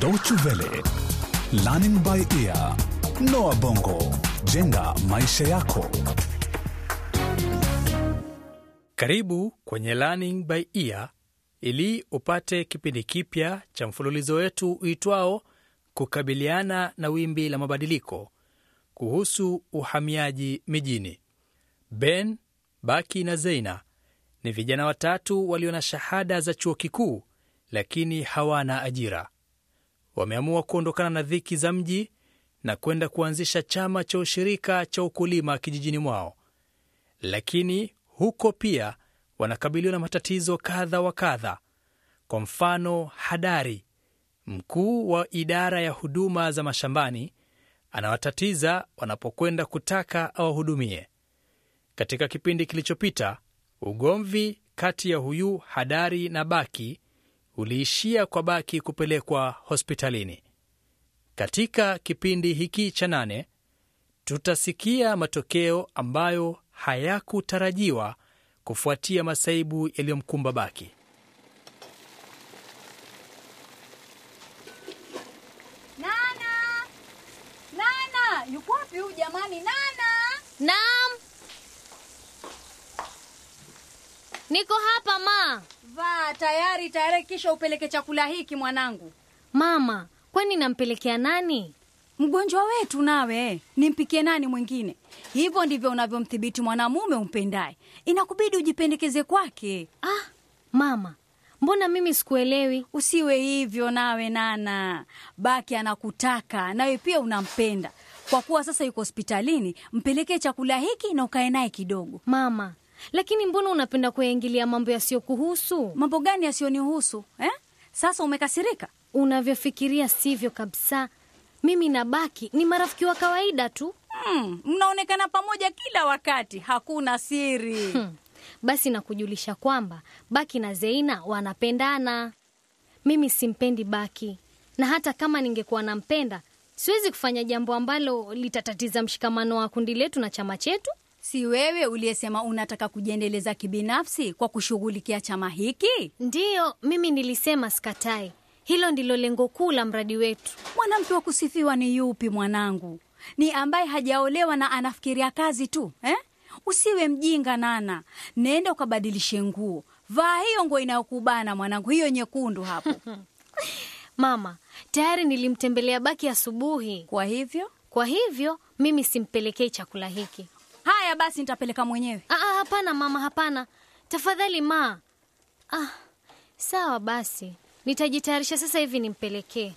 Deutsche Welle, Learning by Ear, Noah Bongo, jenga maisha yako. Karibu kwenye Learning by Ear ili upate kipindi kipya cha mfululizo wetu uitwao kukabiliana na wimbi la mabadiliko kuhusu uhamiaji mijini. Ben, Baki na Zeina ni vijana watatu walio na shahada za chuo kikuu lakini hawana ajira. Wameamua kuondokana na dhiki za mji na kwenda kuanzisha chama cha ushirika cha ukulima kijijini mwao, lakini huko pia wanakabiliwa na matatizo kadha wa kadha. Kwa mfano, Hadari, mkuu wa idara ya huduma za mashambani, anawatatiza wanapokwenda kutaka awahudumie. Katika kipindi kilichopita, ugomvi kati ya huyu Hadari na Baki uliishia kwa Baki kupelekwa hospitalini. Katika kipindi hiki cha nane tutasikia matokeo ambayo hayakutarajiwa kufuatia masaibu yaliyomkumba Baki. Nana! Nana! Yuko wapi huyu jamani? Nana! Naam, niko hapa ma. Vaa tayari tayari, kisha upeleke chakula hiki mwanangu. Mama, kwani nampelekea nani? Mgonjwa wetu nawe, nimpikie nani mwingine? Hivyo ndivyo unavyomthibiti mwanamume umpendaye. Inakubidi ujipendekeze kwake. Ah, mama, mbona mimi sikuelewi? Usiwe hivyo nawe Nana. Baki anakutaka nawe pia unampenda. Kwa kuwa sasa yuko hospitalini, mpelekee chakula hiki na ukae naye kidogo. Mama, lakini mbona unapenda kuyaingilia mambo yasiyokuhusu? Mambo gani yasiyonihusu eh? Sasa umekasirika? Unavyofikiria sivyo kabisa. Mimi na Baki ni marafiki wa kawaida tu. Hmm, mnaonekana pamoja kila wakati, hakuna siri. Hmm. Basi nakujulisha kwamba Baki na Zeina wanapendana. Mimi simpendi Baki, na hata kama ningekuwa nampenda, siwezi kufanya jambo ambalo litatatiza mshikamano wa kundi letu na chama chetu. Si wewe uliyesema unataka kujiendeleza kibinafsi kwa kushughulikia chama hiki? Ndiyo, mimi nilisema sikatai. Hilo ndilo lengo kuu la mradi wetu. Mwanamke wa kusifiwa ni yupi mwanangu? Ni ambaye hajaolewa na anafikiria kazi tu eh? Usiwe mjinga Nana, nenda ukabadilishe nguo, vaa hiyo nguo inayokubana mwanangu, hiyo nyekundu hapo. Mama, tayari nilimtembelea Baki asubuhi. Kwa hivyo Kwa hivyo mimi simpelekei chakula hiki. Haya basi, nitapeleka mwenyewe. Ah, ah, hapana mama, hapana. Tafadhali ma. Ah, sawa basi, nitajitayarisha sasa hivi nimpelekee.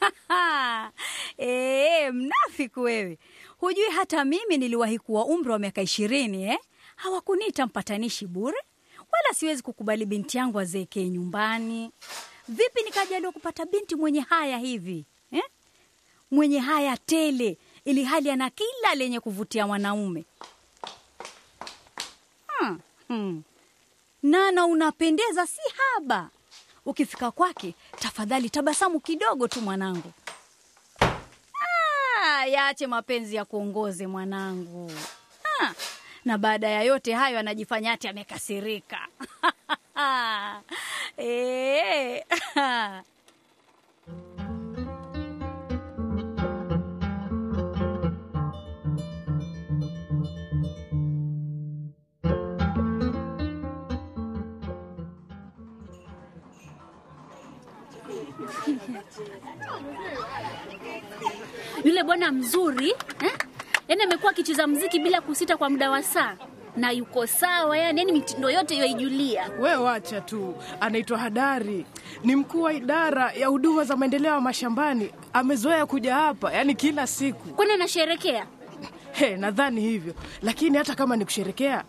E, mnafiki wewe! Hujui hata mimi niliwahi kuwa umri wa miaka ishirini eh? Hawakuniita mpatanishi bure, wala siwezi kukubali binti yangu azeekee nyumbani. Vipi nikajaliwa kupata binti mwenye haya hivi eh? Mwenye haya tele, ili hali ana kila lenye kuvutia mwanaume. Hmm, hmm. Nana, unapendeza si haba. Ukifika kwake, tafadhali tabasamu kidogo tu mwanangu. Ah, yaache mapenzi ya kuongoze mwanangu. Ah, na baada ya yote hayo anajifanya ati amekasirika. Eh. Yule bwana mzuri eh? Yaani amekuwa akicheza mziki bila kusita kwa muda wa saa na yuko sawa, yani yani mitindo yote yoijulia. We wacha tu, anaitwa Hadari, ni mkuu wa idara ya huduma za maendeleo ya mashambani. Amezoea kuja hapa, yani kila siku. Kwani anasherekea? He, nadhani hivyo, lakini hata kama ni kusherekea,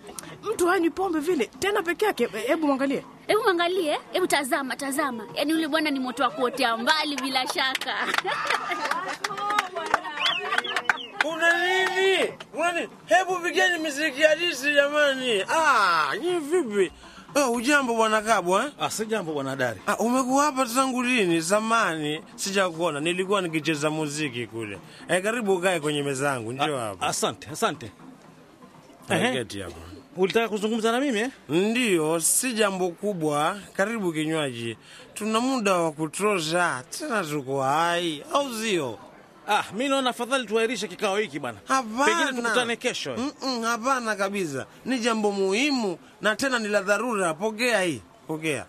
mtu hanywi pombe vile tena peke yake. Hebu mwangalie. Hebu angalie, hebu tazama, tazama, yaani yule bwana ni moto wa kuotea mbali bila shaka. Kuna nini? Hebu pigeni miziki halisi jamani. Ah, ni vipi? Oh, ujambo bwana Kabwa eh? Ah, si jambo bwana Dari. Ah, umekuwa hapa tangu lini? Zamani sijakuona, nilikuwa nikicheza muziki kule. Eh, karibu ukae kwenye meza yangu, njoo Ah, hapa. Asante, asante. Eh. Keti hapa. Ulitaka kuzungumza na mimi eh? Ndiyo, si jambo kubwa. Karibu kinywaji, tuna muda wa kutosha, tena tuko hai, au sio? Ah, mi naona afadhali tuahirishe kikao hiki bwana. Hapana. Pengine tukutane kesho. eh? Hapana kabisa, ni jambo muhimu na tena ni la dharura. Pokea hii, pokea.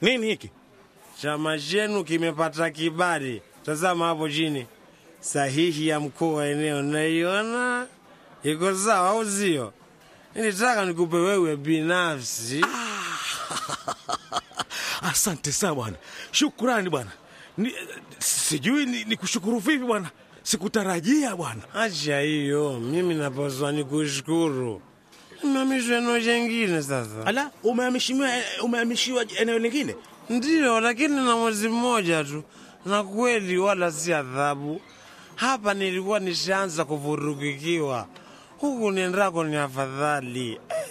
Nini hiki? Chama chenu kimepata kibali. Tazama hapo chini, sahihi ya mkuu wa eneo, naiona iko sawa, au sio? Nilitaka nikupe wewe binafsi. Asante sana bwana, shukrani bwana. Ni, sijui ni, ni kushukuru vipi bwana, sikutarajia bwana. Acha hiyo, mimi napaswa nikushukuru. Nimehamishwa eneo jengine sasa. Ala, umehamishiwa umehamishiwa eneo lingine? Ndiyo, lakini na mwezi mmoja tu, na kweli wala si adhabu. Hapa nilikuwa nishaanza kuvurugikiwa, huku niendako ni afadhali. Eh,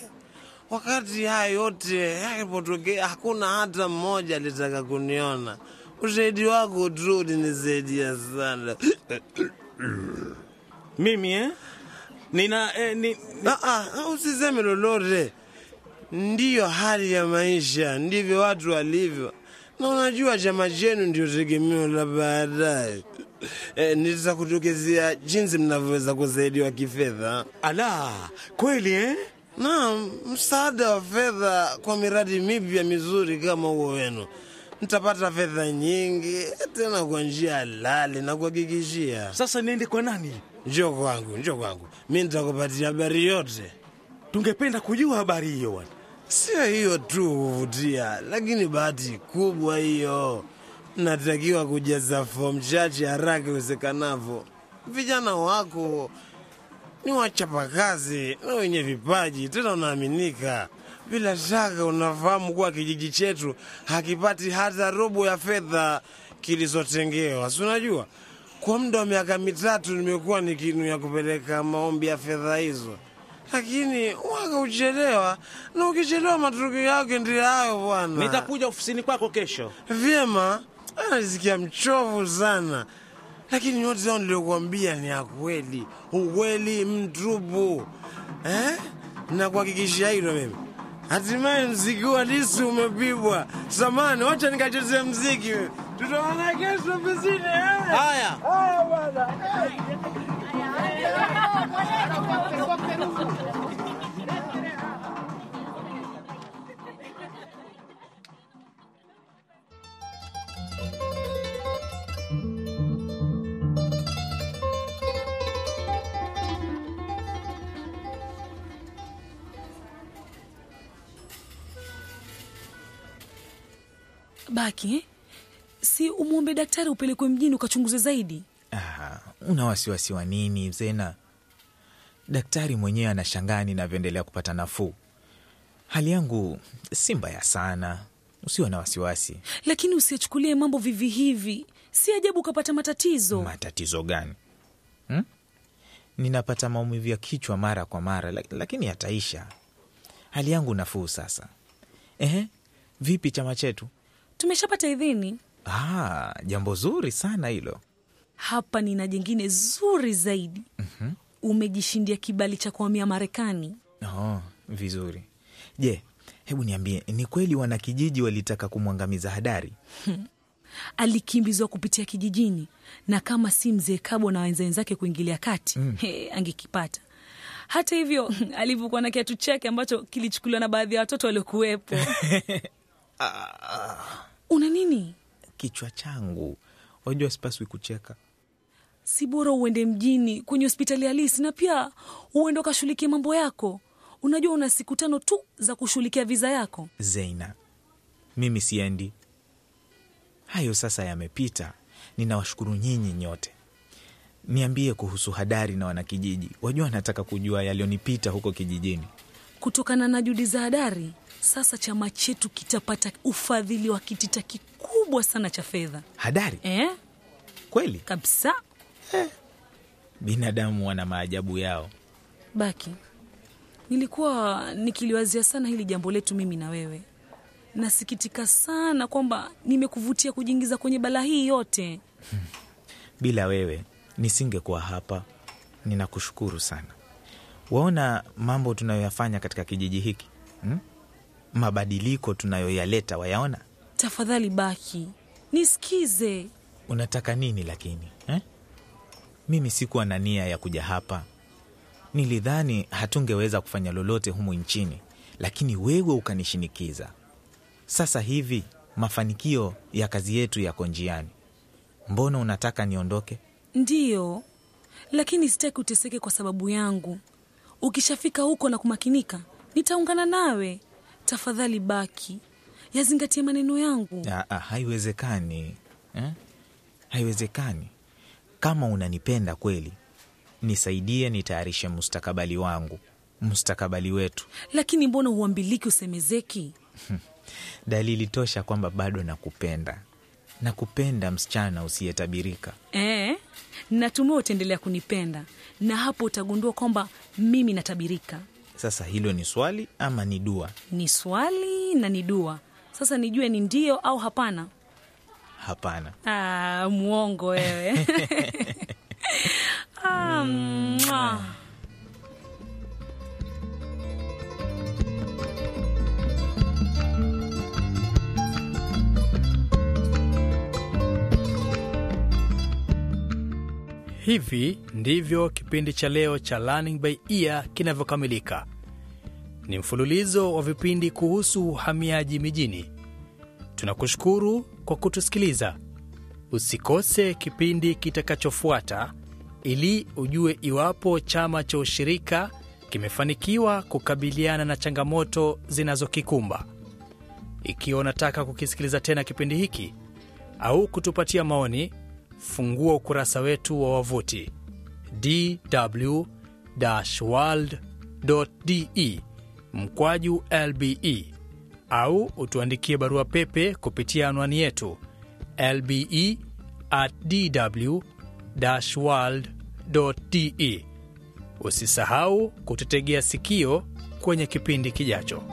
wakati haya yote yalipotokea, hakuna hata mmoja alitaka kuniona. Ushahidi wako tu ulinisaidia sana. Mimi eh? Nina eh, ni, ni, Ah, ah, usiseme lolote. Ndiyo hali ya maisha, ndivyo watu walivyo, na unajua chama chenu ndio tegemeo la baadaye. E, nitakutokezea jinsi mnavyoweza kusaidiwa kifedha. ala kweli eh? Naam, msaada wa fedha kwa miradi mipya mizuri kama huo wenu. ntapata fedha nyingi tena kwa njia halali na kuhakikishia. Sasa niende kwa nani? Njoo kwangu, njoo kwangu, mi nitakupatia habari yote. Tungependa kujua habari hiyo bwana. Sio hiyo tu kuvutia, lakini bahati kubwa hiyo. Natakiwa kujaza fomu chache haraka iwezekanavyo. Vijana wako ni wachapakazi na wenye vipaji, tena unaaminika. Bila shaka unafahamu kuwa kijiji chetu hakipati hata robo ya fedha kilizotengewa, si unajua? Kwa muda wa miaka mitatu nimekuwa nikinuia kupeleka maombi ya fedha hizo, lakini waka uchelewa, na ukichelewa matokeo yake ndio hayo bwana. Nitakuja ofisini kwako kesho. Vyema, anasikia mchovu sana, lakini yote hao niliokuambia ni ya kweli, ukweli mtupu eh? Nakuhakikishia hilo mimi. Hatimaye mziki wa disi umepibwa. Samani, wacha nikachezea mziki. Tutaona kesho ofisini eh? Haya. Haya bwana. Baki eh? Si umwombe daktari upelekwe mjini ukachunguze zaidi. Ah, una wasiwasi wa nini Zena? Daktari mwenyewe anashangaa ninavyoendelea kupata nafuu. Hali yangu si mbaya sana, usiwe na wasiwasi. Lakini usiachukulie mambo vivi hivi, si ajabu ukapata matatizo. Matatizo gani hmm? Ninapata maumivu ya kichwa mara kwa mara, lakini yataisha. Hali yangu nafuu sasa. Ehe, vipi chama chetu? Tumeshapata idhini. Ah, jambo zuri sana hilo. Hapa nina jingine zuri zaidi. Umejishindia kibali cha kuhamia Marekani. Oh, vizuri. Je, hebu niambie, ni kweli wanakijiji walitaka kumwangamiza Hadari? Alikimbizwa kupitia kijijini, na kama si mzee Kabo na wenzake kuingilia kati he, angekipata. Hata hivyo alivyokuwa na kiatu chake ambacho kilichukuliwa na baadhi ya watoto waliokuwepo. Una nini? Kichwa changu, wajua sipaswi kucheka. Si bora uende mjini kwenye hospitali halisi, na pia uende ukashughulikia mambo yako. Unajua una siku tano tu za kushughulikia viza yako. Zeina, mimi siendi. Hayo sasa yamepita. Ninawashukuru nyinyi nyote. Niambie kuhusu Hadari na wanakijiji. Wajua, nataka kujua yaliyonipita huko kijijini. Kutokana na juhudi za Hadari, sasa chama chetu kitapata ufadhili wa kitita kikubwa sana cha fedha Hadari eh? kweli, Kabisa. binadamu wana maajabu yao. Baki, nilikuwa nikiliwazia sana hili jambo letu mimi na wewe. Nasikitika sana kwamba nimekuvutia kujiingiza kwenye balaa hii yote. Bila wewe nisingekuwa hapa. Ninakushukuru sana. Waona mambo tunayoyafanya katika kijiji hiki hmm? Mabadiliko tunayoyaleta wayaona? Tafadhali Baki, nisikize. Unataka nini lakini eh? Mimi sikuwa na nia ya kuja hapa. Nilidhani hatungeweza kufanya lolote humu nchini, lakini wewe ukanishinikiza. Sasa hivi mafanikio ya kazi yetu yako njiani. Mbona unataka niondoke? Ndiyo, lakini sitaki uteseke kwa sababu yangu. Ukishafika huko na kumakinika, nitaungana nawe. Tafadhali Baki, yazingatie maneno yangu. Ah, haiwezekani eh? Haiwezekani. Kama unanipenda kweli, nisaidie nitayarishe mustakabali wangu, mustakabali wetu. Lakini mbona huambiliki usemezeki? Dalili tosha kwamba bado nakupenda, nakupenda msichana usiyetabirika. E, natumai utaendelea kunipenda na hapo utagundua kwamba mimi natabirika. Sasa hilo ni swali ama ni dua? Ni swali na ni dua. Sasa nijue ni ndio au hapana. Hapana. Ah, mwongo wewe. ah, Hivi ndivyo kipindi cha leo cha Learning by Ear kinavyokamilika. Ni mfululizo wa vipindi kuhusu uhamiaji mijini. Tunakushukuru kwa kutusikiliza. Usikose kipindi kitakachofuata ili ujue iwapo chama cha ushirika kimefanikiwa kukabiliana na changamoto zinazokikumba. Ikiwa unataka kukisikiliza tena kipindi hiki au kutupatia maoni, fungua ukurasa wetu wa wavuti dw-world.de mkwaju lbe au utuandikie barua pepe kupitia anwani yetu lbe at dw-world.de. Usisahau kututegea sikio kwenye kipindi kijacho.